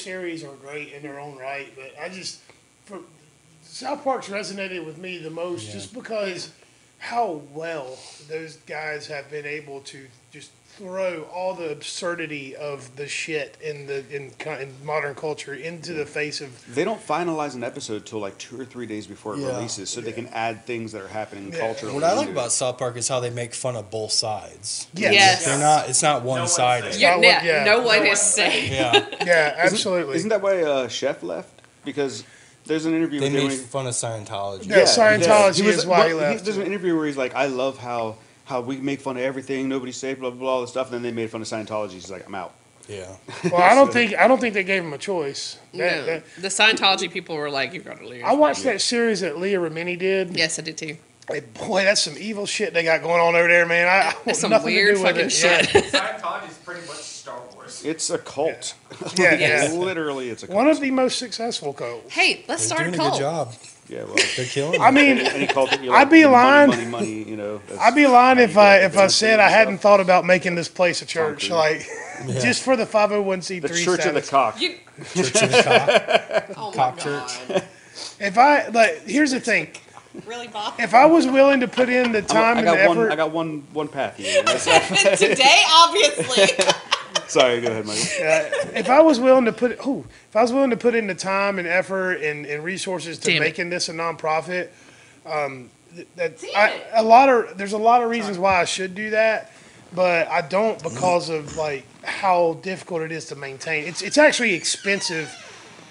Series are great in their own right, but I just, for South Park's resonated with me the most just because how well those guys have been able to throw all the absurdity of the shit in the in, in modern culture into the face of They don't finalize an episode till like two or three days before it Yeah. releases, so they can add things that are happening Yeah. culturally. What I like about. South Park is how they make fun of both sides. yes, Yes. They're not. It's not one sided. safe. Yeah, Not yeah, what- yeah. no one No is safe. Yeah, yeah, absolutely. Isn't that why uh, Chef left? Because there's an interview they with him. made where fun of Scientology. Yeah, Scientology is why he well, left. There's an interview where he's like, "I love how how we make fun of everything, nobody's safe, blah blah blah, all this stuff." And then they made fun of Scientology. He's like, "I'm out." Yeah. well, I don't think I don't think they gave him a choice. That- No, that- the Scientology people were like, "You gotta leave." I watched that series that Leah Remini did. yes, I did too. Hey, boy, that's some evil shit they got going on over there, man. I, I want That's some nothing weird to do with fucking it. shit. Scientology is pretty much Star Wars. It's a cult. Yeah, yeah. Yes. yeah. Literally, it's a cult. One of the most successful cults. hey, let's They're start doing a a good cult. job. Yeah, well, They're killing. It. I mean, any cult that you I'd be money, lying- Money, money, you know. I'd be lying if I if I said I hadn't stuff. thought about making this place a church, Concrete. like just for the five hundred one c three. the three. Church of the Cock. You, Church of the Cock. oh my Cock god, church. If I like, here's the thing: really, Bob? if I was willing to put in the time I and got the one. effort, I got one. One path here. Today, obviously. Sorry, go ahead, Mike. uh, if I was willing to put, oh, if I was willing to put in the time and effort and, and resources to Damn it. making this a nonprofit, um, th- that Damn I, it. a lot of there's a lot of reasons why I should do that, but I don't because of like how difficult it is to maintain. It's it's actually expensive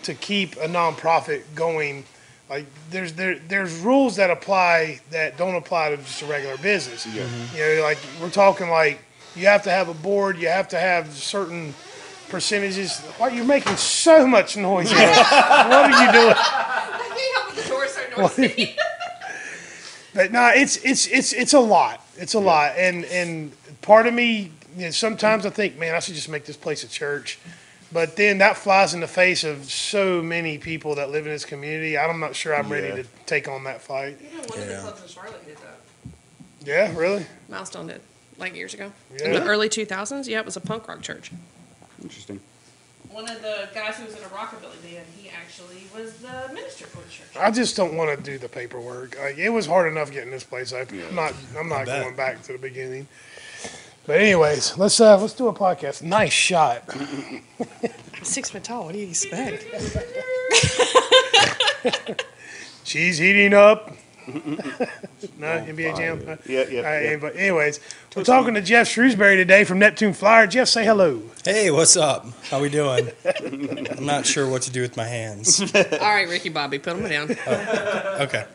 to keep a nonprofit going. Like there's there there's rules that apply that don't apply to just a regular business. You know, like we're talking like you have to have a board, you have to have certain percentages. Why you're making so much noise? what are you doing? I can't help it. The door's so noisy. But no, it's it's it's it's a lot. It's a lot, and and part of me, you know, sometimes I think, man, I should just make this place a church. But then that flies in the face of so many people that live in this community. I'm not sure I'm Yeah. ready to take on that fight. Yeah, One of the clubs in Charlotte did that. Yeah, really. Milestone did like years ago in the early 2000s. Yeah, it was a punk rock church. Interesting. One of the guys who was in a rockabilly band, he actually was the minister for the church. I just don't want to do the paperwork. Like, it was hard enough getting this place open. I'm not. I'm not bet. going back to the beginning. But anyways, let's uh, let's do a podcast. Nice shot. Six foot tall. What do you expect? She's heating up. no NBA Jam. Yeah, yeah, all right, yeah. But anyways, we're talking to Jeff Shrewsbury today from Neptune Flyer. Jeff, say hello. Hey, what's up? How we doing? I'm not sure what to do with my hands. All right, Ricky Bobby, put them down. Okay.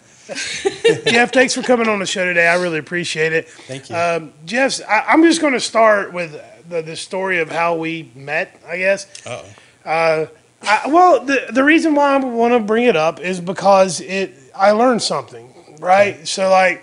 Jeff, thanks for coming on the show today. I really appreciate it. Thank you. Um, Jeff's. I, I'm just going to start with the, the story of how we met. I guess. Uh-oh. Uh, I, well, the the reason why I want to bring it up is because it I learned something, right? So like,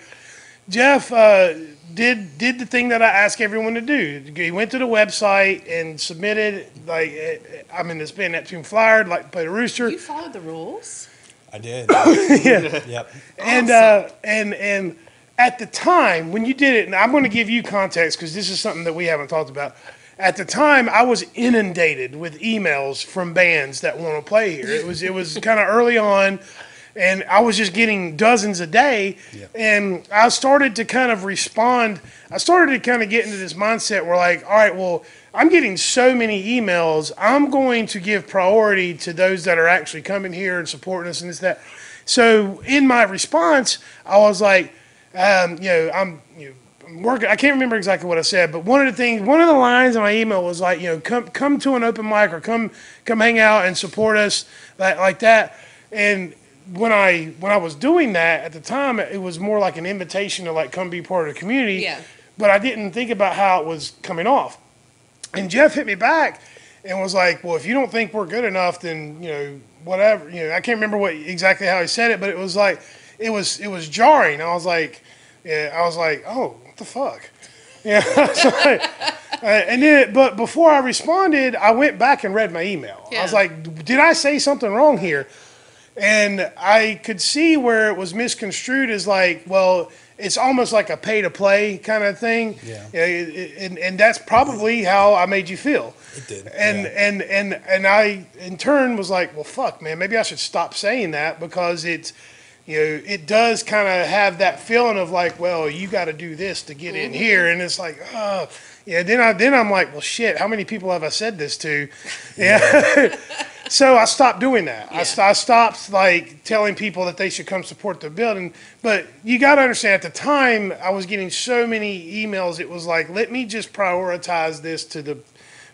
Jeff uh, did did the thing that I ask everyone to do. He went to the website and submitted like eh, eh, I mean it's been Neptune Flyer, like play the rooster, You followed the rules. I did. yeah, Yep. and uh, and and at the time when you did it, and I'm going to give you context because this is something that we haven't talked about. At the time, I was inundated with emails from bands that want to play here. It was it was kind of early on, and I was just getting dozens a day. Yeah. And I started to kind of respond. I started to kind of get into this mindset where like, all right, well, I'm getting so many emails. I'm going to give priority to those that are actually coming here and supporting us and this that. So in my response, I was like, um, you know, I'm you know, I'm working. I can't remember exactly what I said, but one of the things, one of the lines in my email was like, you know, come come to an open mic or come come hang out and support us like like that. And when I when I was doing that at the time, it was more like an invitation to like come be part of the community. Yeah. But I didn't think about how it was coming off. And Jeff hit me back and was like, "Well, if you don't think we're good enough, then you know whatever." You know, I can't remember what exactly how he said it, but it was like it was it was jarring. I was like, yeah, I was like, "Oh, what the fuck." Yeah. like, uh, and then, but before I responded, I went back and read my email. Yeah. I was like, "Did I say something wrong here?" And I could see where it was misconstrued as like, well, it's almost like a pay to play kind of thing. Yeah. it- it- And, and that's probably how I made you feel. It did. And, yeah. and, and, and I, in turn, was like, well, fuck, man, maybe I should stop saying that because it's, you know, it does kind of have that feeling of like, well, you got to do this to get in mm-hmm. here. And it's like, oh, yeah. Then I, then I'm like, well, shit, how many people have I said this to? Yeah. so I stopped doing that. I, I stopped like telling people that they should come support the building. But you got to understand, at the time, I was getting so many emails. It was like, let me just prioritize this to the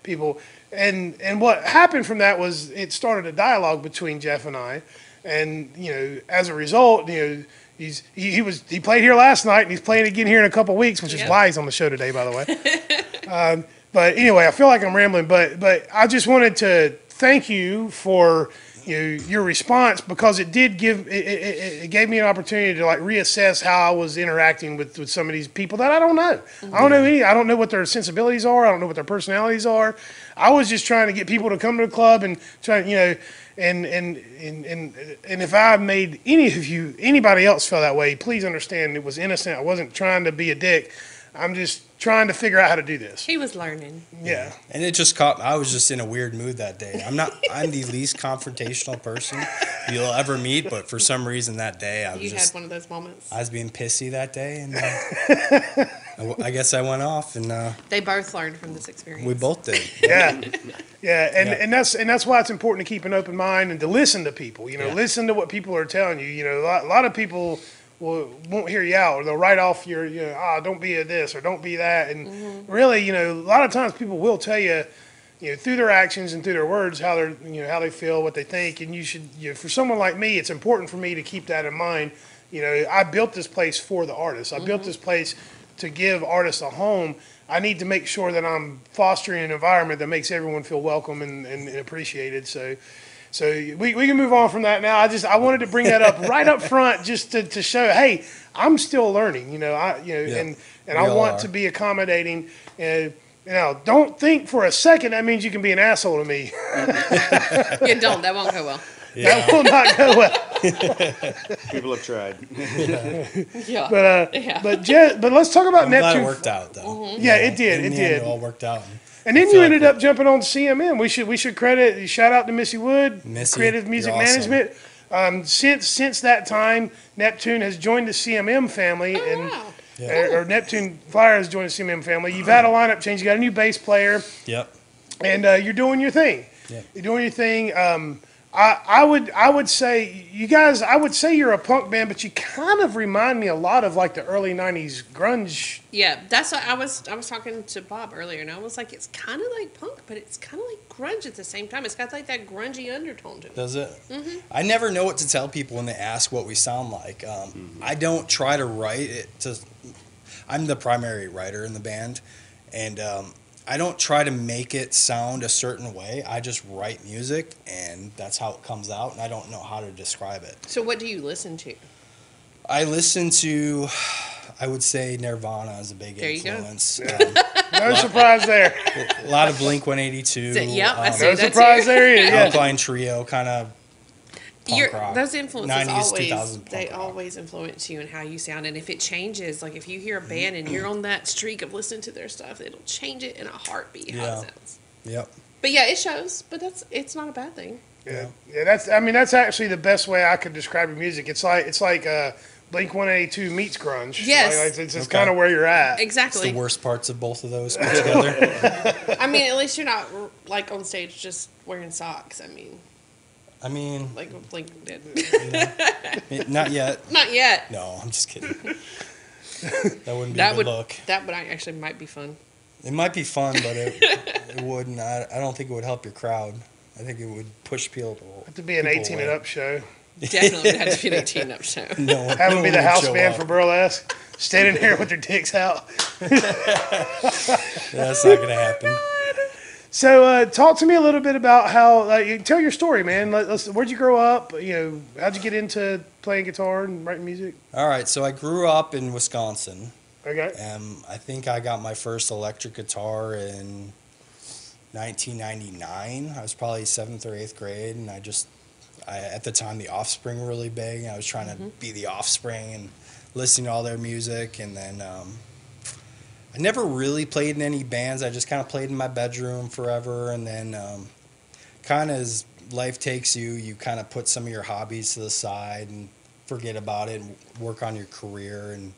people. And and what happened from that was it started a dialogue between Jeff and I. And you know, as a result, you know. He's, he, he was he played here last night and he's playing again here in a couple weeks, which is Yep. why he's on the show today, by the way. Um, but anyway, I feel like I'm rambling, but but I just wanted to thank you for you know, your response because it did give it, it, it gave me an opportunity to like reassess how I was interacting with, with some of these people that I don't know. I don't know any. I don't know what their sensibilities are. I don't know what their personalities are. I was just trying to get people to come to the club and try you know. And, and and and and if I made any of you anybody else feel that way, please understand it was innocent. I wasn't trying to be a dick. I'm just trying to figure out how to do this. He was learning. Yeah. And it just caught. I was just in a weird mood that day. I'm not. I'm the least confrontational person you'll ever meet, but for some reason that day I was You just. had one of those moments. I was being pissy that day, and uh, I, w- I guess I went off, and uh, They both learned from this experience. we both did. Yeah. Yeah, and, Yeah. and that's and that's why it's important to keep an open mind and to listen to people. You know, Yeah. listen to what people are telling you. You know, a lot, a lot of people will won't hear you out, or they'll write off your, you know, ah, don't be a this or don't be that. And Mm-hmm. really, you know, a lot of times people will tell you, you know, through their actions and through their words, how they're, you know, how they feel, what they think. And you should, you know, for someone like me, it's important for me to keep that in mind. You know, I built this place for the artists. I Mm-hmm. built this place to give artists a home. I need to make sure that I'm fostering an environment that makes everyone feel welcome and, and, and appreciated. So, so we, we can move on from that now. I just I wanted to bring that up right up front just to, to show, hey, I'm still learning. You know, I you know, Yeah, and and I want are. to be accommodating. And you know, don't think for a second that means you can be an asshole to me. yeah, don't. That won't go well. Yeah. that will not go well. People have tried. Yeah. But uh, Yeah. but Je- but let's talk about I'm glad it worked out, though. Yeah, it did. In It the end, did. It all worked out. And then you ended like up jumping on CMM. We should we should credit shout out to Missy Wood, Missy, Creative Music you're awesome. Management. Um, since since that time, Neptune has joined the CMM family, and wow. Yeah. or, or Neptune Flyer has joined the CMM family. You've had a lineup change. You got a new bass player, Yep. and uh, you're doing your thing. Yeah. You're doing your thing. Um, I, I would I would say you guys I would say you're a punk band, but you kind of remind me a lot of like the early '90s grunge. Yeah, that's what I was. I was talking to Bob earlier, and I was like, it's kind of like punk, but it's kind of like grunge at the same time. It's got like that grungy undertone to it. Does it? Mm-hmm. I never know what to tell people when they ask what we sound like. Um, I don't try to write it to. I'm the primary writer in the band, and um, I don't try to make it sound a certain way. I just write music, and that's how it comes out. And I don't know how to describe it. So, what do you listen to? I listen to, I would say Nirvana is a big There you go. influence. Um, No surprise there. a lot of Blink 182. So- yep, I um, see No that surprise too. there. Yeah. Alkaline Trio, kind of. Punk Your- rock. those influences 90s, always they rock. always influence you and how you sound. And if it changes, like if you hear a band and you're on that streak of listening to their stuff, it'll change it in a heartbeat how Yeah. it sounds. Yep. But yeah, it shows. But that's it's not a bad thing. Yeah, yeah. That's. I mean, that's actually the best way I could describe your music. It's like it's like uh, Blink One Eighty Two meets grunge. Yes. Like, it's, it's Okay. kind of where you're at. It's Exactly. the worst parts of both of those put together. I mean, at least you're not like on stage just wearing socks. I mean, I mean, like what Blink did. it- not yet. not yet. No, I'm just kidding. That wouldn't be That a good would look. that would actually might be fun. It might be fun, but it, it wouldn't. I, I don't think it would help your crowd. I think it would push people. to be an people eighteen away. and up show. Definitely would have to be an 18 up show. No one, Have no them be the house band up. for burlesque, standing there with their dicks out. That's not gonna happen. Oh So, uh, talk to me a little bit about how. Like, tell your story, man. Let, where'd you grow up? You know, how'd you get into playing guitar and writing music? All right, so I grew up in Wisconsin. Okay. Um, I think I got my first electric guitar in 1999. I was probably seventh or eighth grade, and I just, I, at the time, the Offspring were really big. I was trying to be the Offspring and listening to all their music, and then um, I never really played in any bands. I just kind of played in my bedroom forever, and then um, kind of as life takes you, you kind of put some of your hobbies to the side and forget about it and work on your career and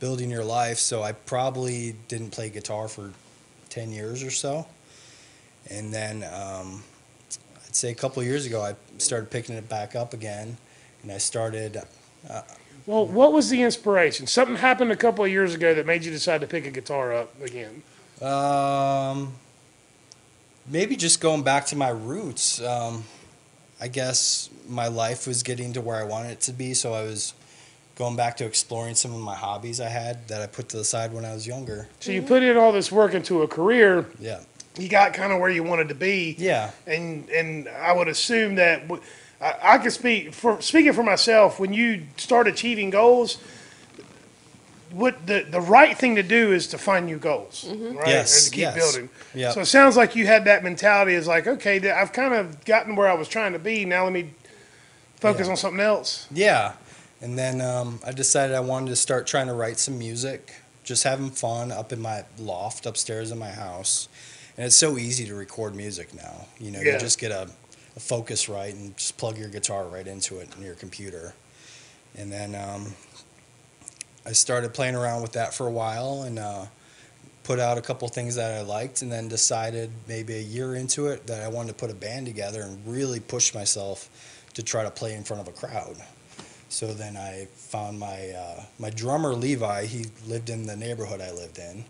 building your life. So I probably didn't play guitar for 10 years or so. And then um, I'd say a couple years ago, I started picking it back up again. And I started, Well, what was the inspiration? Something happened a couple of years ago that made you decide to pick a guitar up again. um, maybe just going back to my roots. Um, I guess my life was getting to where I wanted it to be. So I was going back to exploring some of my hobbies I had that I put to the side when I was younger. So you put in all this work into a career. Yeah. You got kind of where you wanted to be. Yeah. and and I would assume that I, I could speak for speaking for myself. When you start achieving goals, what the the right thing to do is to find new goals, right? Yes, and to keep yes. building. Yep. So it sounds like you had that mentality. Is like, okay, I've kind of gotten where I was trying to be. Now let me focus Yeah. on something else. Yeah. And then um, I decided I wanted to start trying to write some music, just having fun up in my loft upstairs in my house. And it's so easy to record music now. You know, Yeah. you just get a, a Focusrite and just plug your guitar right into it in your computer. And then um, I started playing around with that for a while and uh, put out a couple things that I liked, and then decided maybe a year into it that I wanted to put a band together and really push myself to try to play in front of a crowd. So then I found my uh, my drummer Levi. He lived in the neighborhood I lived in,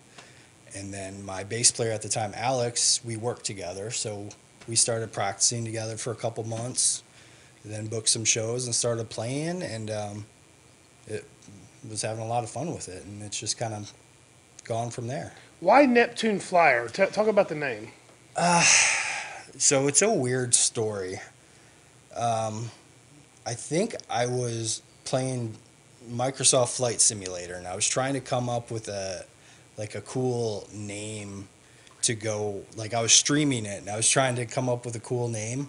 and then my bass player at the time Alex. We worked together, so we started practicing together for a couple months. Then booked some shows and started playing, and um, it was having a lot of fun with it, and it's just kind of gone from there. Why Neptune Flyer? T- talk about the name. So it's a weird story. Um, I think I was playing Microsoft Flight Simulator, and I was trying to come up with a like a cool name to go. Like I was streaming it, and I was trying to come up with a cool name,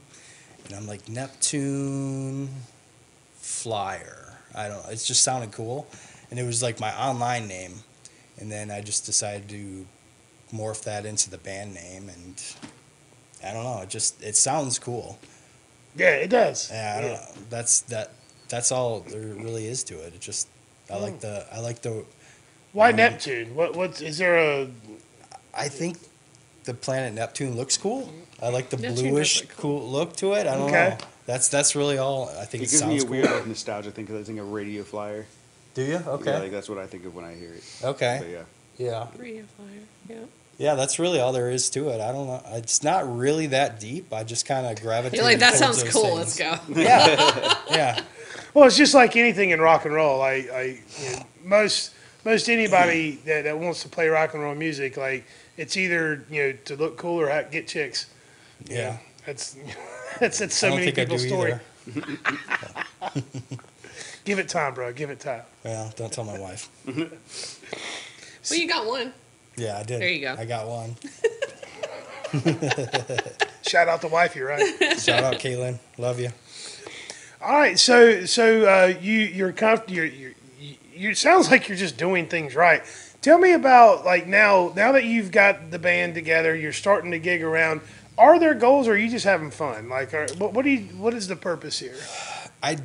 and I'm like Neptune Flyer. I don't. It just sounded cool, and it was like my online name, and then I just decided to morph that into the band name and I don't know. It just it sounds cool. Yeah, it does. Yeah, I don't know. That's that. That's all there really is to it. It just I like the I like the Why Um, Neptune? What what is there a I think the planet Neptune looks cool. I like the Neptune does bluish look cool look to it. I don't Okay. know. That's that's really all. I think It it, gives me sounds a cool. weird like, nostalgia thing because I think of Radio Flyer. Do you? Yeah, Okay. like that's what I think of when I hear it. okay. But yeah. Yeah. Radio flyer. Yeah. Yeah, that's really all there is to it. I don't know. It's not really that deep. I just kind of gravitate. You're like, that sounds cool. things. Let's go. Yeah. yeah. Well, it's just like anything in rock and roll. I, I you know, most most anybody that, that wants to play rock and roll music, like it's either you know to look cool or get chicks. Yeah. That's that's that's so I don't many think I do people's story. Give it time, bro. Give it time. Well, don't tell my wife. Well, you got one. Yeah, I did. There you go. I got one. Shout out to wifey, right? Shout out, Caitlin. Love you. All right, so so uh, you you're conf- you're, you're you you sounds like you're just doing things right. Tell me about like now now that you've got the band together, you're starting to gig around. Are there goals, or are you just having fun? Like, are, what, what do you what is the purpose here? I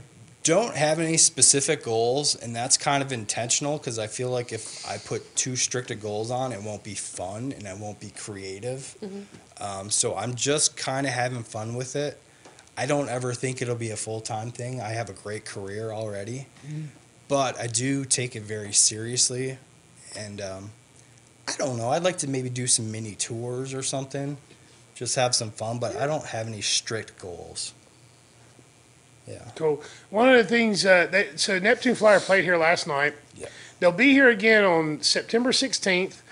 don't have any specific goals, and that's kind of intentional because I feel like if I put too strict of goals on, it won't be fun and I won't be creative. Um, so I'm just kind of having fun with it. I don't ever think it'll be a full time thing. I have a great career already, but I do take it very seriously, and um, I don't know. I'd like to maybe do some mini tours or something, just have some fun. But I don't have any strict goals. Yeah. Cool. One of the things, uh, they, so Neptune Flyer played here last night. Yeah. They'll be here again on September 16th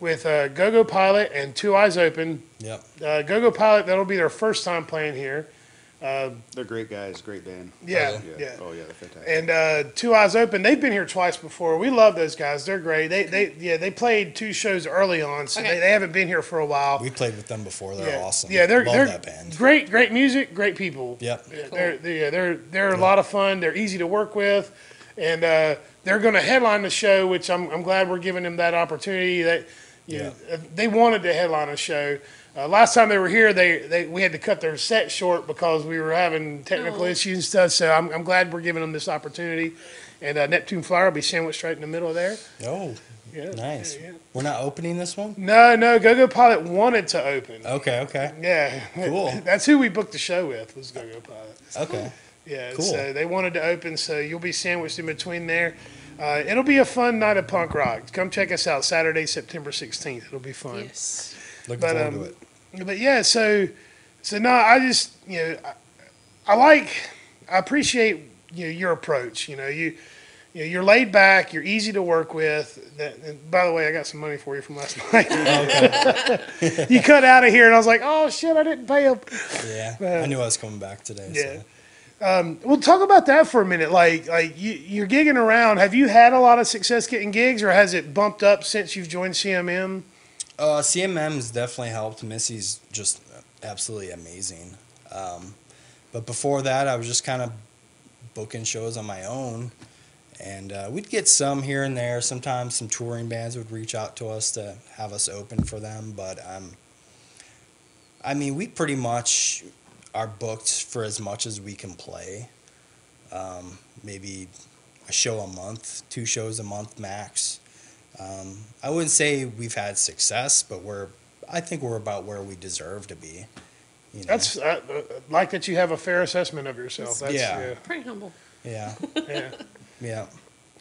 with uh, GoGo Pilot and Two Eyes Open. Yep. Uh, GoGo Pilot, that'll be their first time playing here. They're great guys, great band. Yeah, yeah. yeah. Oh yeah, they're fantastic. And uh, Two Eyes Open, they've been here twice before. We love those guys. They're great. They, they, yeah, they played two shows early on, so Okay. they, they haven't been here for a while. We played with them before. They're yeah. awesome. Yeah, they're Love they're that band. great, great music, great people. Yep. Yeah, they're, they yeah, they're they're a lot of fun. They're easy to work with, and uh, they're going to headline the show, which I'm I'm glad we're giving them that opportunity. That you know, they wanted to headline a show. Uh, last time they were here, they, they we had to cut their set short because we were having technical Oh. issues and stuff. So I'm, I'm glad we're giving them this opportunity. And uh, Neptune Flyer will be sandwiched right in the middle of there. Oh, Yeah, nice. yeah, yeah. We're not opening this one. No, no, GoGo Pilot wanted to open. Okay. Okay. Yeah, Cool. That's who we booked the show with was GoGo Pilot. Okay. Yeah, Cool. so they wanted to open, so you'll be sandwiched in between there. Uh, it'll be a fun night of punk rock. Come check us out Saturday, September 16th. It'll be fun. Yes. Looking But, forward um, to it. But yeah, so so no, I just you know I, I like I appreciate you know your approach. You know you. You know, you're laid back. You're easy to work with. That, and by the way, I got some money for you from last night. you cut out of here, and I was like, "Oh shit, I didn't pay up." Yeah. I knew I was coming back today. Yeah. So. Um, well, talk about that for a minute. Like, like you, you're gigging around. Have you had a lot of success getting gigs, or has it bumped up since you've joined CMM? Uh, CMM's definitely helped. Missy's just absolutely amazing. Um, but before that, I was just kind of booking shows on my own. And uh, we'd get some here and there. Sometimes some touring bands would reach out to us to have us open for them. But um, I mean, we pretty much are booked for as much as we can play. Um, maybe a show a month, two shows a month max. Um, I wouldn't say we've had success, but we're I think we're about where we deserve to be. You know? That's uh, uh, like that. You have a fair assessment of yourself. That's, Yeah. Pretty humble. yeah, yeah, yeah. yeah,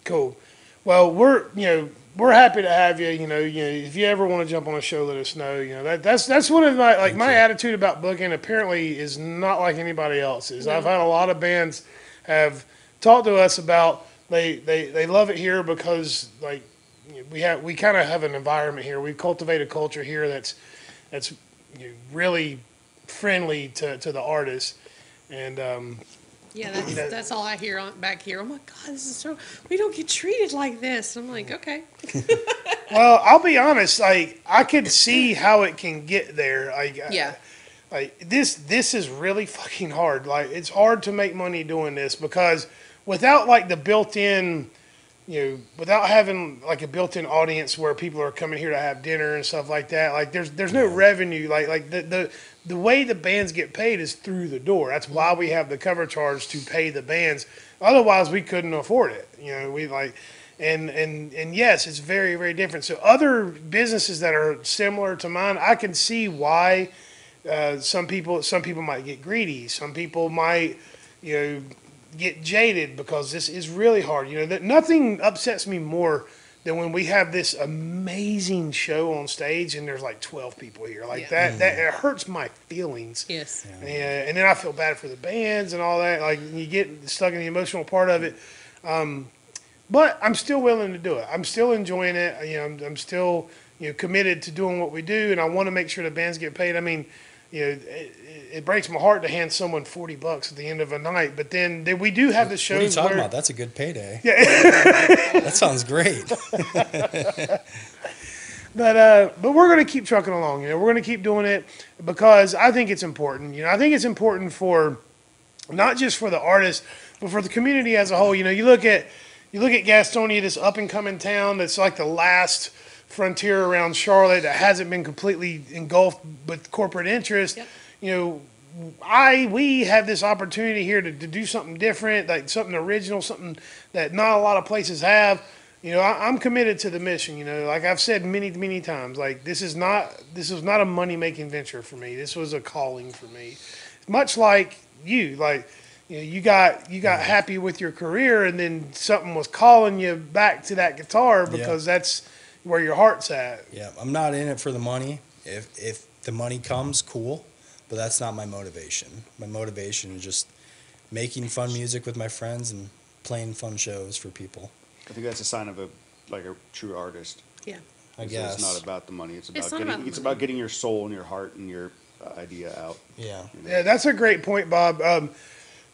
Cool. Well, we're you know we're happy to have you. You know, you know if you ever want to jump on a show, let us know. You know that that's that's one of my like my attitude about booking. Apparently, is not like anybody else's. I've had a lot of bands have talked to us about they they they love it here because like you know, we have we kind of have an environment here. We cultivate a culture here that's that's you know, really friendly to to the artists. And um, Yeah, that's, know- that's all I hear on back here. Oh my God, this is so. We don't get treated like this. I'm like, okay. Well, I'll be honest. Like I could see how it can get there. Like Yeah. like this this is really fucking hard. Like it's hard to make money doing this because without like the built-in, you know, without having like a built-in audience where people are coming here to have dinner and stuff like that. Like there's there's no revenue. Like like the the the way the bands get paid is through the door. That's why we have the cover charge to pay the bands. Otherwise, we couldn't afford it. You know, we like and and and yes, it's very very different. So other businesses that are similar to mine, I can see why uh, some people some people might get greedy. Some people might you know get jaded because this is really hard. You know that nothing upsets me more than when we have this amazing show on stage and there's like 12 people here like Yeah. that that it hurts my feelings Yes. and, and then I feel bad for the bands and all that. Like you get stuck in the emotional part of it. Um, but I'm still willing to do it. I'm still enjoying it. You know, I'm, I'm still you know committed to doing what we do, and I want to make sure the bands get paid. I mean, you know, it, it breaks my heart to hand someone forty bucks at the end of a night, but then, then we do have the shows What are you talking where about? That's a good payday. Yeah. that sounds great. But uh, but we're going to keep trucking along. You know, we're going to keep doing it because I think it's important. You know, I think it's important for not just for the artists, but for the community as a whole. You know, you look at you look at Gastonia, this up and coming town that's like the last frontier around Charlotte that hasn't been completely engulfed with corporate interest. Yep. You know, I we have this opportunity here to, to do something different, like something original, something that not a lot of places have. You know, I, I'm committed to the mission. You know, like I've said many, many times, like this is not this was not a money making venture for me. This was a calling for me. Much like you, like you know, you got you got happy with your career, and then something was calling you back to that guitar because that's where your heart's at. yeah, I'm not in it for the money. If if the money comes, cool, but that's not my motivation. My motivation is just making fun music with my friends and playing fun shows for people. I think that's a sign of a like a true artist. Yeah. I It's- guess. it's not about the money. It's about It's getting. about it's money. about getting your soul and your heart and your uh, idea out. yeah. Yeah, that's a great point, Bob. Um,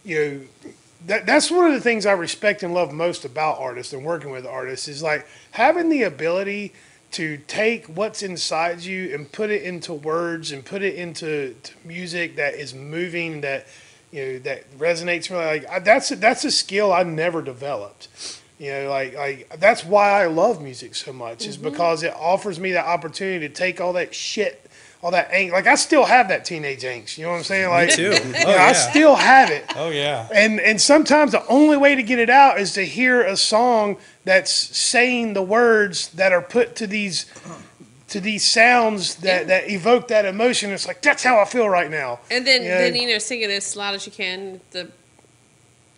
you know, that that's one of the things I respect and love most about artists and working with artists is like having the ability to take what's inside you and put it into words and put it into to music that is moving that you know that resonates really like I, that's a, that's a skill I never developed. You know, like like that's why I love music so much is mm-hmm. because it offers me the opportunity to take all that shit, all that angst. Like I still have that teenage angst. You know what I'm saying? Like too. you Oh, know, I still have it. Oh yeah. And and sometimes the only way to get it out is to hear a song that's saying the words that are put to these to these sounds that, that evoke that emotion. It's like that's how I feel right now. And then, Yeah. then you know, sing it as loud as you can. The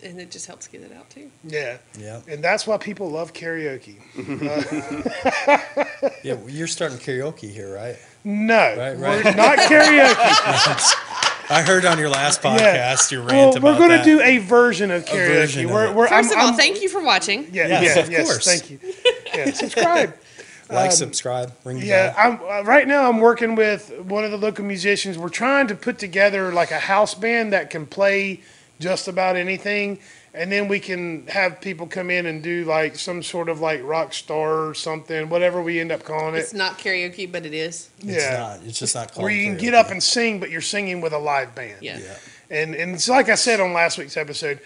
and it just helps get it out too. Yeah. Yeah. And that's why people love karaoke. Yeah. well, You're starting karaoke here, right? No, Right, right. not karaoke. I heard on your last podcast your rant well, rant we're going to do a version of karaoke. version we're, it. we're, First I'm- of all, I'm- thank you for watching. Yeah, Yes, yeah, of yes, course. Thank you. Yeah, subscribe. like, subscribe, ring the Yeah, bell. I'm uh, right now. I'm working with one of the local musicians. We're trying to put together like a house band that can play just about anything, and then we can have people come in and do like some sort of like rock star or something, whatever we end up calling it. It's not karaoke, but it is. It's yeah, not. It's just not called. where you can karaoke. get up and sing, but you're singing with a live band. Yeah. Yeah. And and it's like I said on last week's episode,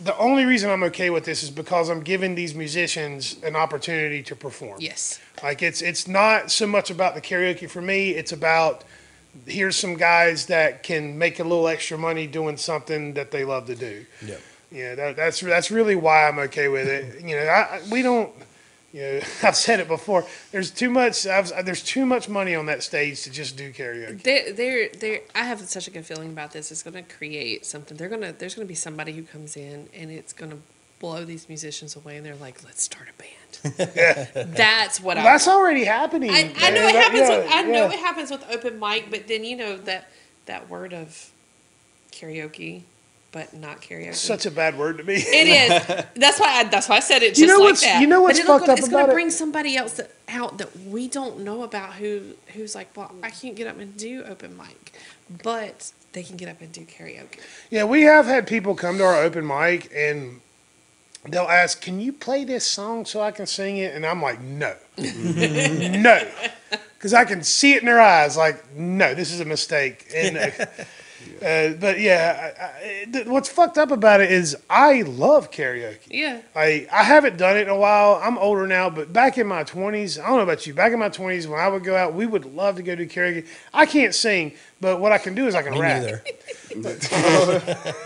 the only reason I'm okay with this is because I'm giving these musicians an opportunity to perform. Yes. Like it's it's not so much about the karaoke for me. It's about here's some guys that can make a little extra money doing something that they love to do. Yep. Yeah, that, that's that's really why I'm okay with it. You know, I, we don't. You know, I've said it before. There's too much. I've, there's too much money on that stage to just do karaoke. They're, they're, they're, I have such a good feeling about this. It's going to create something. They're gonna, there's going to be somebody who comes in and it's going to blow these musicians away, and they're like, "Let's start a band." That's what I. That's want. already happening. I, I know it That- happens. yeah, with, I know it happens with open mic, but then you know that that word of karaoke, but not karaoke. Such a bad word to me. It is. That's why. I, that's why I said it just You know like what's- that. you know what's but it'll fucked go- up It's gonna it? bring somebody else that, out that we don't know about. Who who's like, well, I can't get up and do open mic, but they can get up and do karaoke. Yeah, we have had people come to our open mic and they'll ask, "Can you play this song so I can sing it?" And I'm like, "No, no," because I can see it in their eyes. Like, no, this is a mistake. And uh, uh, but yeah, I, I, th- what's fucked up about it is I love karaoke. Yeah. I I haven't done it in a while. I'm older now, but back in my 20s, I don't know about you. Back in my 20s, when I would go out, we would love to go do karaoke. I can't sing, but what I can do is I can Me rap. neither.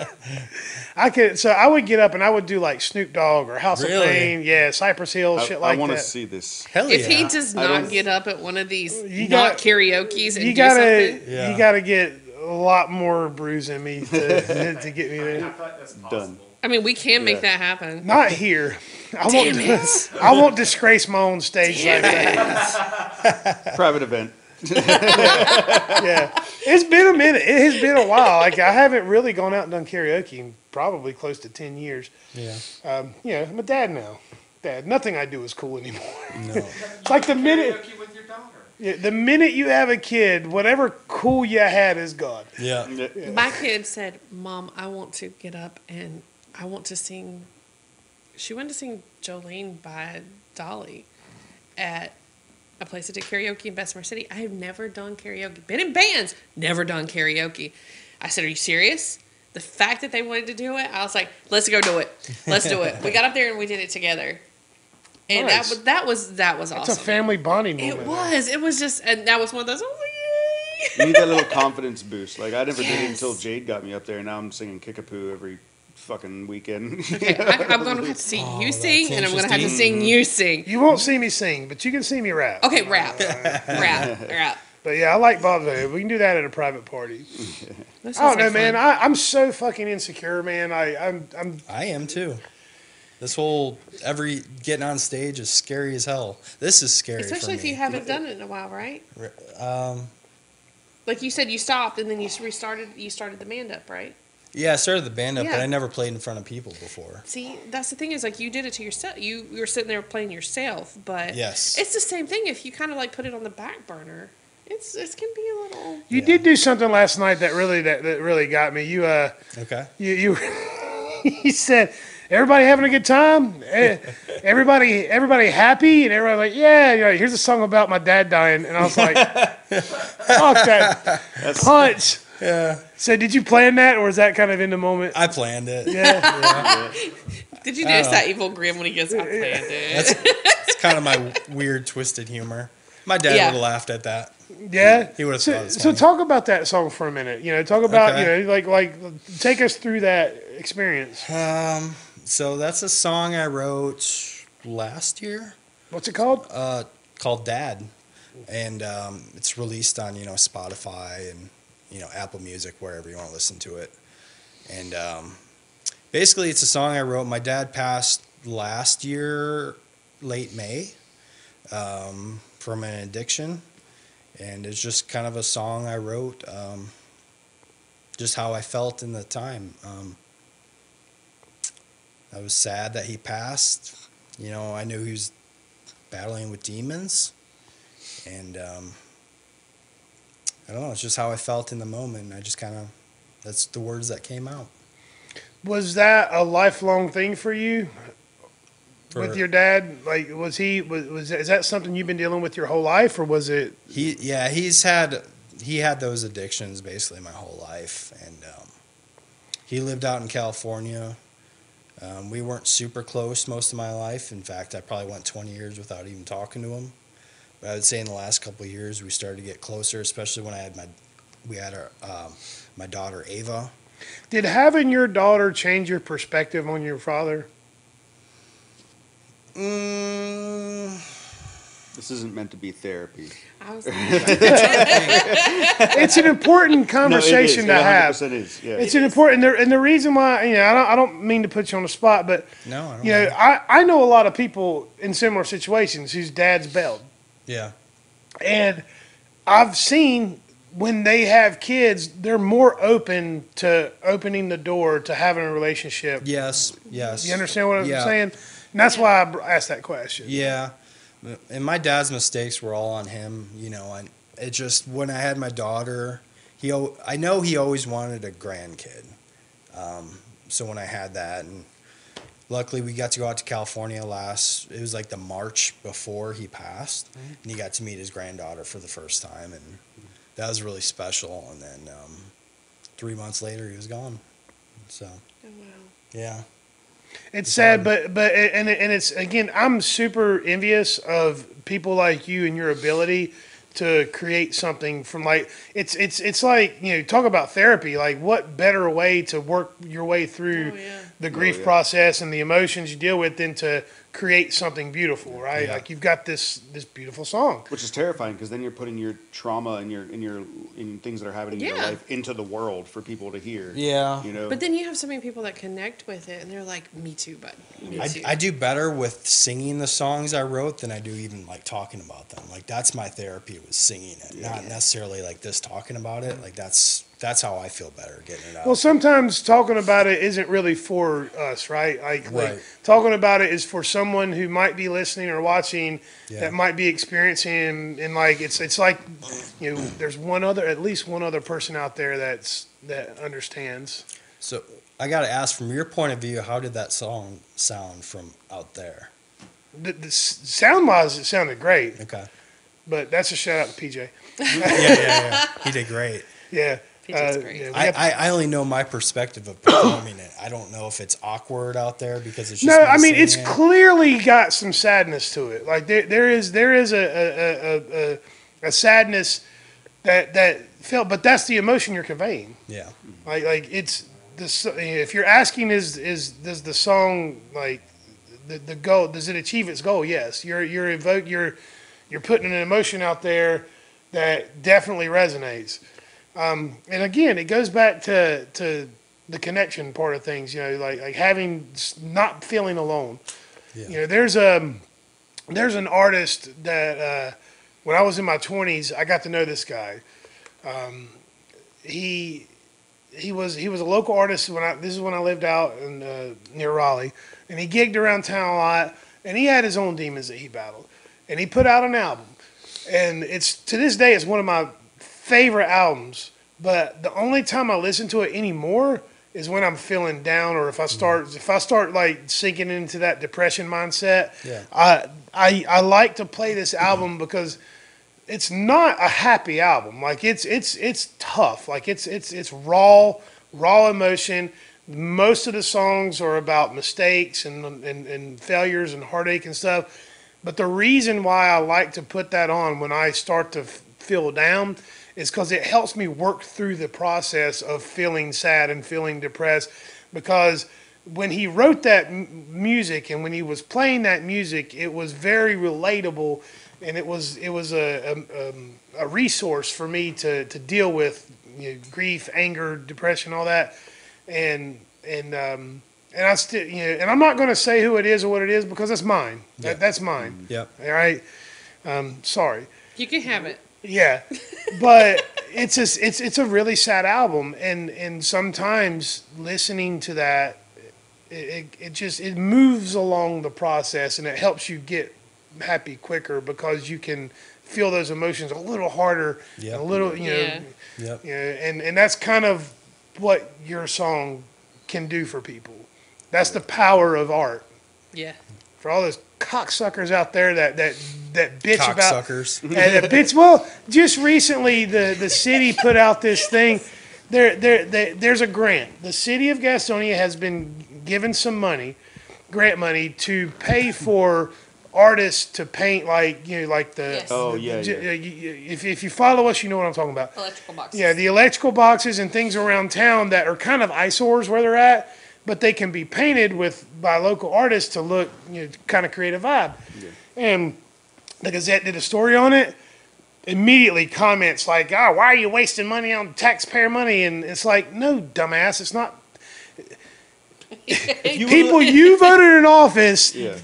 I could, so I would get up and I would do like Snoop Dogg or House Really? of Pain, yeah, Cypress Hill, I, shit like that. I want to that. see this. Hell yeah. If he does not get up at one of these You not got- karaoke's and You gotta, something, Yeah. you gotta get a lot more brews in me to, to get me I there. feel like that's. I mean, we can make Yeah. that happen. Not here. I Damn won't. it. I won't disgrace my own stage like that. Private event. Yeah, it's been a minute. It has been a while. Like I haven't really gone out and done karaoke in probably close to ten years. Yeah. Um, you know, I'm a dad now. Dad, nothing I do is cool anymore. No. It's like the minute. Karaoke with your daughter. Yeah, the minute you have a kid, whatever cool you had is gone. Yeah. My kid said, "Mom, I want to get up and I want to sing." She wanted to sing "Jolene" by Dolly at a place that did karaoke in Bessemer City. I have never done karaoke. Been in bands, never done karaoke. I said, "Are you serious?" The fact that they wanted to do it, I was like, "Let's go do it. Let's do it." We got up there and we did it together, and Nice. that was that was that was awesome. It's awesome. a family bonding moment. It was. It was just, and that was one of those. Oh, I was You need that little confidence boost. Like I never did it until Jade got me up there. and Now I'm singing Kickapoo every fucking weekend. Okay, I, I'm going to have to see Oh, you that's sing, and I'm going to have to sing you sing. You won't see me sing, but you can see me rap. Okay, rap, rap, rap. But yeah, I like Bob's Video. We can do that at a private party. That I don't know, man. I, I'm so fucking insecure, man. I, I'm, I'm. I am too. This whole every getting on stage is scary as hell. This is scary. Especially for if you haven't done it in a while, right? Um, Like you said, you stopped and then you restarted. You started the band up, right? Yeah, I started the band up, but I never played in front of people before. See, that's the thing is like you did it to yourself. You you were sitting there playing yourself, but Yes. it's the same thing. If you kind of like put it on the back burner, it's it can be a little. You Yeah. did do something last night that really that, that really got me. You uh Okay. you you you said everybody having a good time, Eh, everybody everybody happy, and everybody like yeah. You're like, Here's a song about my dad dying, and I was like, fuck that punch. Yeah. So did you plan that, or was that kind of in the moment? I planned it. Yeah. Did you do I it's don't that evil grin when he goes, I planned it? That's it's kind of my weird, twisted humor. My dad Yeah. would have laughed at that. Yeah, He would've So, so talk about that song for a minute. You know, talk about Okay. you know, like like take us through that experience. Um, so that's a song I wrote last year, What's it called? uh, called "Dad," and um, it's released on you know Spotify and you know Apple Music wherever you want to listen to it. And um, basically, it's a song I wrote. My dad passed last year, late May, um, from an addiction, and it's just kind of a song I wrote. Um, just how I felt in the time. I was sad that he passed. You know, I knew he was battling with demons, and um, I don't know. It's just how I felt in the moment. I just kind of that's the words that came out. Was that a lifelong thing for you with your dad? Like, was he was, was is that something you've been dealing with your whole life, or was it? He yeah, he's had he had those addictions basically my whole life, and um, he lived out in California. Um, we weren't super close most of my life. In fact, I probably went 20 years without even talking to him. But I would say in the last couple of years, we started to get closer, especially when I had my we had our um, my daughter Ava. Did having your daughter change your perspective on your father? Mm, This isn't meant to be therapy. It's an important conversation no, it is. to have. It 100% is. Yeah. It's an important, and the, and the reason why you know I don't I don't mean to put you on the spot, but no, I don't you know know. I I know a lot of people in similar situations whose dads bailed. Yeah, And I've seen when they have kids, they're more open to opening the door to having a relationship. yes, yes. You understand what I'm Yeah. saying? And that's why I asked that question. Yeah, and my dad's mistakes were all on him. You know, and it just when I had my daughter, he I know he always wanted a grandkid. Um, so when I had that, and luckily we got to go out to California last. It was like the March before he passed, and he got to meet his granddaughter for the first time, and that was really special. And then um, three months later, he was gone. So Oh, wow. yeah, It's sad, but but and and it's again, I'm super envious of people like you and your ability to create something from like it's it's it's like you know talk about therapy. Like what better way to work your way through Oh, yeah. The oh, grief yeah. process and the emotions you deal with than to create something beautiful, right? Yeah. Like you've got this this beautiful song. Which is terrifying because then you're putting your trauma and your in your in things that are happening in your life into the world for people to hear. yeah. You know. But then you have so many people that connect with it, and they're like, "Me too, bud. Me I, too." I do better with singing the songs I wrote than I do even like talking about them. Like that's my therapy was singing it, not necessarily like this talking about it. Like that's that's how I feel better getting it out. Well, sometimes talking about it isn't really for us, right? Like, like Right. talking about it is for someone who might be listening or watching Yeah. that might be experiencing, and like it's it's like you know, there's one other, at least one other person out there that's that understands. so I got to ask, from your point of view, how did that song sound from out there? The, the sound wise, it sounded great, Okay. but that's a shout out to PJ. Yeah, yeah, yeah. He did great. Yeah, PJ's uh, great. yeah, I, got- I, I only know my perspective of performing it. I don't know if it's awkward out there because it's just No, I mean it's singing. clearly got some sadness to it. Like there, there is there is a a, a, a, a sadness that that felt, but that's the emotion you're conveying. yeah. Like like it's this. If you're asking, is is does the song like the, the goal? Does it achieve its goal? Yes. You're you're evoke you're you're putting an emotion out there that definitely resonates. Um, and again, it goes back to to the connection part of things. You know, like like having not feeling alone. Yeah. You know, there's a there's an artist that uh, when I was in my 20s, I got to know this guy. Um, he he was he was a local artist when I this is when I lived out in uh, near Raleigh, and he gigged around town a lot, and he had his own demons that he battled, and he put out an album, and it's to this day it's one of my favorite albums. But the only time I listen to it anymore is when I'm feeling down, or if I start mm. if I start like sinking into that depression mindset. Yeah. I I I like to play this album because it's not a happy album. Like it's it's it's tough. Like it's it's it's raw raw emotion. Most of the songs are about mistakes and and, and failures and heartache and stuff. But the reason why I like to put that on when I start to feel down is because it helps me work through the process of feeling sad and feeling depressed. Because when he wrote that m- music and when he was playing that music, it was very relatable, and it was it was a a, um, a resource for me to to deal with you know, grief, anger, depression, all that, and and um, and I still you know, and I'm not going to say who it is or what it is because that's mine. Yeah. That, that's mine. Yep. All right. Um, sorry. You can have it. Yeah, but it's a, it's it's a really sad album, and and sometimes listening to that, it, it, it just it moves along the process, and it helps you get happy quicker because you can feel those emotions a little harder, Yep. a little you know, Yeah. Yep. you know, and and that's kind of what your song can do for people. That's the power of art. Yeah. For all those cocksuckers out there that that that bitch about Cocksuckers. and the bits. Well, just recently, the the city put out this thing. There, there, there, there's a grant. The city of Gastonia has been given some money, grant money, to pay for artists to paint like you know, like the. Yes. Oh, yeah, the- yeah. you- you- If if you follow us, you know what I'm talking about. Electrical boxes. Yeah, the electrical boxes and things around town that are kind of eyesores where they're at, but they can be painted with by local artists to look, you know, kind of create a vibe. Yeah. And the Gazette did a story on it. Immediately comments like, "Ah, why are you wasting money on taxpayer money?" And it's like, "No, dumbass, it's not." You People you voted in office yeah.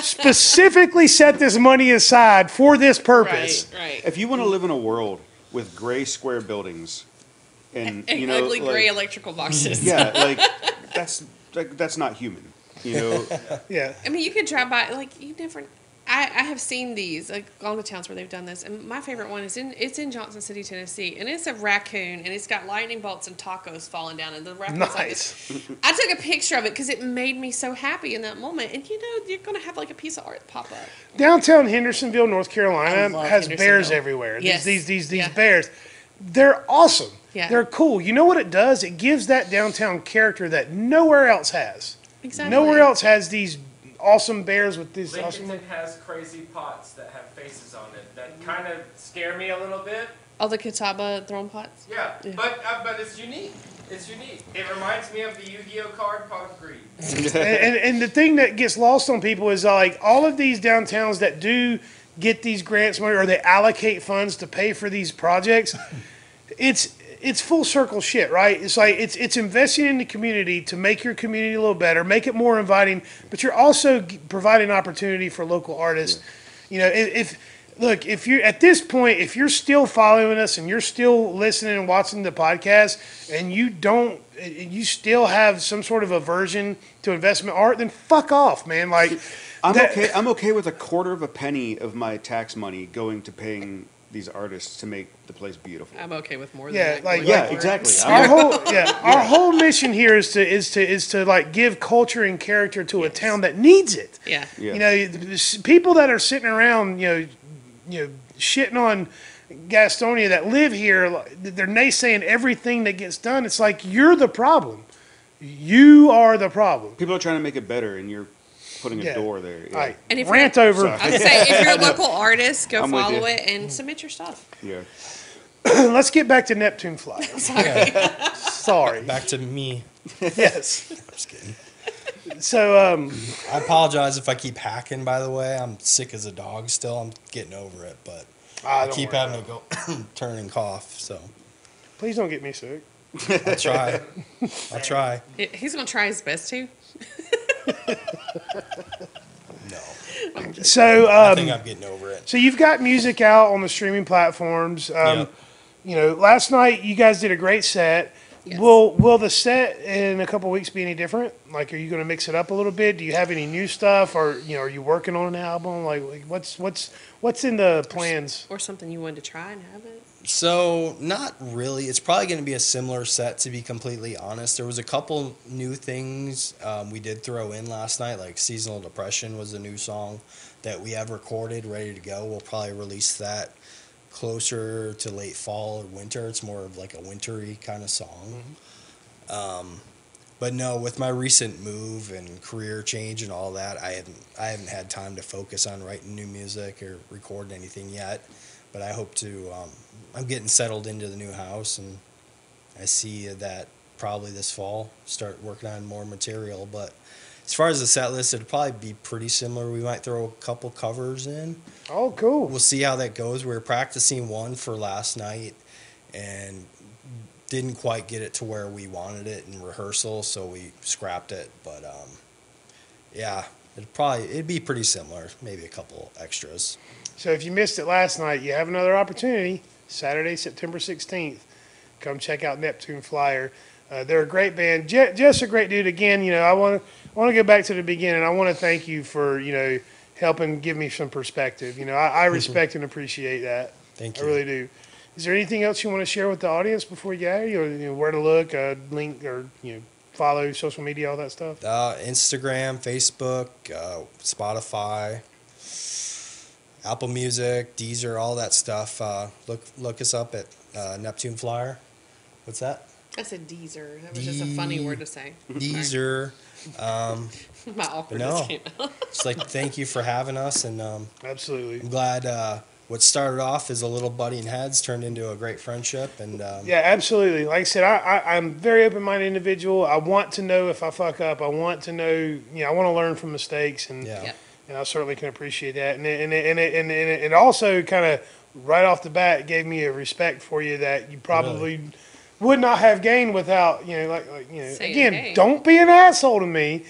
specifically set this money aside for this purpose. Right. Right. If you want to live in a world with gray square buildings, and, And you know, ugly like- gray electrical boxes. yeah, like that's like, that's not human. You know, Yeah. I mean, you could drive by like you never. I, I have seen these like gone to towns where they've done this, and my favorite one is in it's in Johnson City, Tennessee, and it's a raccoon, and it's got lightning bolts and tacos falling down, and the raccoon's like this. Nice. I took a picture of it because it made me so happy in that moment, and you know you're gonna have like a piece of art pop up. Downtown Hendersonville, North Carolina, has bears everywhere. Yes. These these these, these Yeah. bears, they're awesome. Yeah. They're cool. You know what it does? It gives that downtown character that nowhere else has. Exactly. Nowhere else has these awesome bears with this awesome. Lincolnton has crazy pots that have faces on it that kind of scare me a little bit. All the Catawba throwing pots. Yeah, Yeah. but uh, but it's unique. It's unique. It reminds me of the Yu-Gi-Oh card Pot of Greed. and, and, and the thing that gets lost on people is uh, like all of these downtowns that do get these grants money or they allocate funds to pay for these projects. It's it's full circle shit, right? It's like it's it's investing in the community to make your community a little better, make it more inviting, but you're also g- providing opportunity for local artists. You know, if, if look, if you're at this point, if you're still following us and you're still listening and watching the podcast, and you don't, you still have some sort of aversion to investment art, then fuck off, man. Like, I'm that- okay. I'm okay with a quarter of a penny of my tax money going to paying these artists to make the place beautiful. I'm okay with more than Yeah, that. like- going yeah, exactly. our whole yeah, our whole mission here is to is to is to like give culture and character to a town that needs it. Yeah. yeah. You know, the- the people that are sitting around, you know, you know, shitting on Gastonia that live here, like, they're naysaying everything that gets done. It's like you're the problem. You are the problem. People are trying to make it better, and you're putting a Yeah. door there. Yeah. All right, And if rant you're- over. I would say if you're a local artist, go I'm with follow you. it and submit your stuff. Yeah. Let's get back to Neptune Fly. Sorry. Sorry. Back to me. yes. I'm just kidding. So, um, I apologize if I keep hacking. By the way, I'm sick as a dog. Still, I'm getting over it, but I I don't keep worry having to go turn and cough. So please don't get me sick. I'll try. I'll try. He- He's gonna try his best to. No, So, I um, think I'm getting over it. So you've got music out on the streaming platforms. Um, Yep. You know, last night you guys did a great set. Yes. Will Will the set in a couple weeks be any different? Like, are you going to mix it up a little bit? Do you have any new stuff, or you know, are you working on an album? Like, like what's what's what's in the plans? or something you wanted to try and haven't. So not really. It's probably going to be a similar set to be completely honest. There was a couple new things um, we did throw in last night, like "Seasonal Depression" was a new song that we have recorded, ready to go. We'll probably release that closer to late fall or winter. It's more of like a wintry kind of song. Um, but no, with my recent move and career change and all that, I haven't I haven't had time to focus on writing new music or recording anything yet. But I hope to. Um, I'm getting settled into the new house, and I see that probably this fall start working on more material. But as far as the set list, it'll probably be pretty similar. We might throw a couple covers in. Oh, cool. We'll see how that goes. We were practicing one for last night, and didn't quite get it to where we wanted it in rehearsal, so we scrapped it. But um, yeah, it'd probably it'd be pretty similar. Maybe a couple extras. So if you missed it last night, you have another opportunity. Saturday, September 16th. Come check out Neptune Flyer. Uh, they're a great band. Je- Jeff's a great dude. Again, you know, I want to want to go back to the beginning. I want to thank you for you know helping give me some perspective. You know, I, I respect and appreciate that. Thank you. I really do. Is there anything else you want to share with the audience before you go? You know, you know where to look, uh, link, or you know, follow social media, all that stuff. Uh, Instagram, Facebook, uh, Spotify, Apple Music, Deezer, all that stuff. Uh, look look us up at uh, Neptune Flyer. What's that? I said Deezer. That was just a funny word to say. Deezer. Um, My awkwardness No. came out. just like thank you for having us, and um, Absolutely. I'm glad uh, what started off as a little butting heads turned into a great friendship. And um, Yeah, absolutely. Like I said, I, I, I'm very open-minded individual. I want to know if I fuck up. I want to know, you know, I want to learn from mistakes, and yeah, Yep. And I certainly can appreciate that. And it, and it, and it, and it, and it also kind of right off the bat gave me a respect for you that you probably would not have gained without, you know, like, like you know, Saying again, hey. don't be an asshole to me.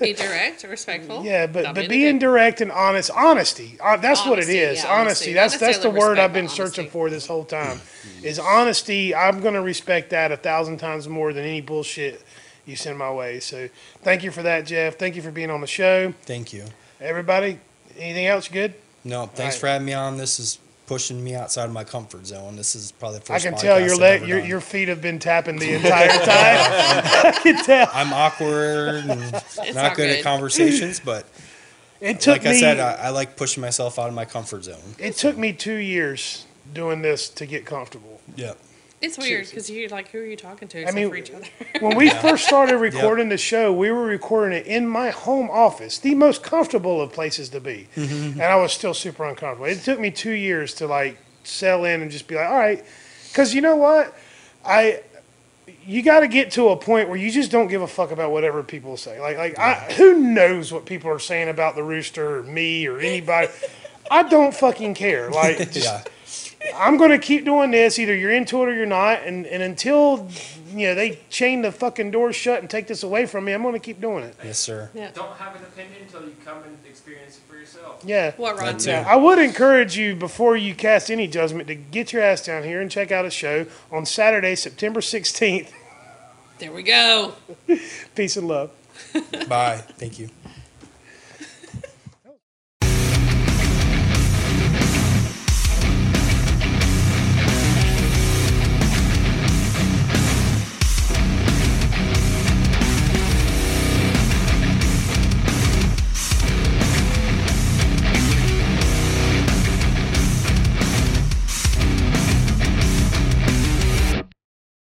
Be direct, respectful. Yeah, but Don't but be being direct and honest, honesty. Uh, that's what it is. Honesty, yeah, honesty. honesty. That's that's the word I've been searching for this whole time. is honesty. I'm gonna respect that a thousand times more than any bullshit you send my way. So thank you for that, Jeff. Thank you for being on the show. thank you. Everybody, anything else? Good? No, thanks right. for having me on. This is pushing me outside of my comfort zone. This is probably the I first. can tell your podcast leg, your your feet have been tapping the entire time. I can tell. I'm awkward and not not good, good. at conversations, but It took like me. I said, I, I like pushing myself out of my comfort zone. it took me two years doing this to get comfortable. Yeah. It's weird because you like who are you talking to except mean, for each other? When we first started recording the show, we were recording it in my home office, the most comfortable of places to be. Mm-hmm. And I was still super uncomfortable. It took me two years to like sell in and just be like, all right. Because you know what? I. You got to get to a point where you just don't give a fuck about whatever people say. Like, like I, who knows what people are saying about the rooster or me or anybody? I don't fucking care. Like, just, Yeah. I'm going to keep doing this. Either you're into it or you're not. And, and until, you know, they chain the fucking doors shut and take this away from me, I'm going to keep doing it. Yes, sir. Yeah. Don't have an opinion until you come and experience it for yourself. Yeah. What Rod That too. I would encourage you before you cast any judgment to get your ass down here and check out a show on Saturday, September 16th. There we go. Peace and love. Bye. Thank you.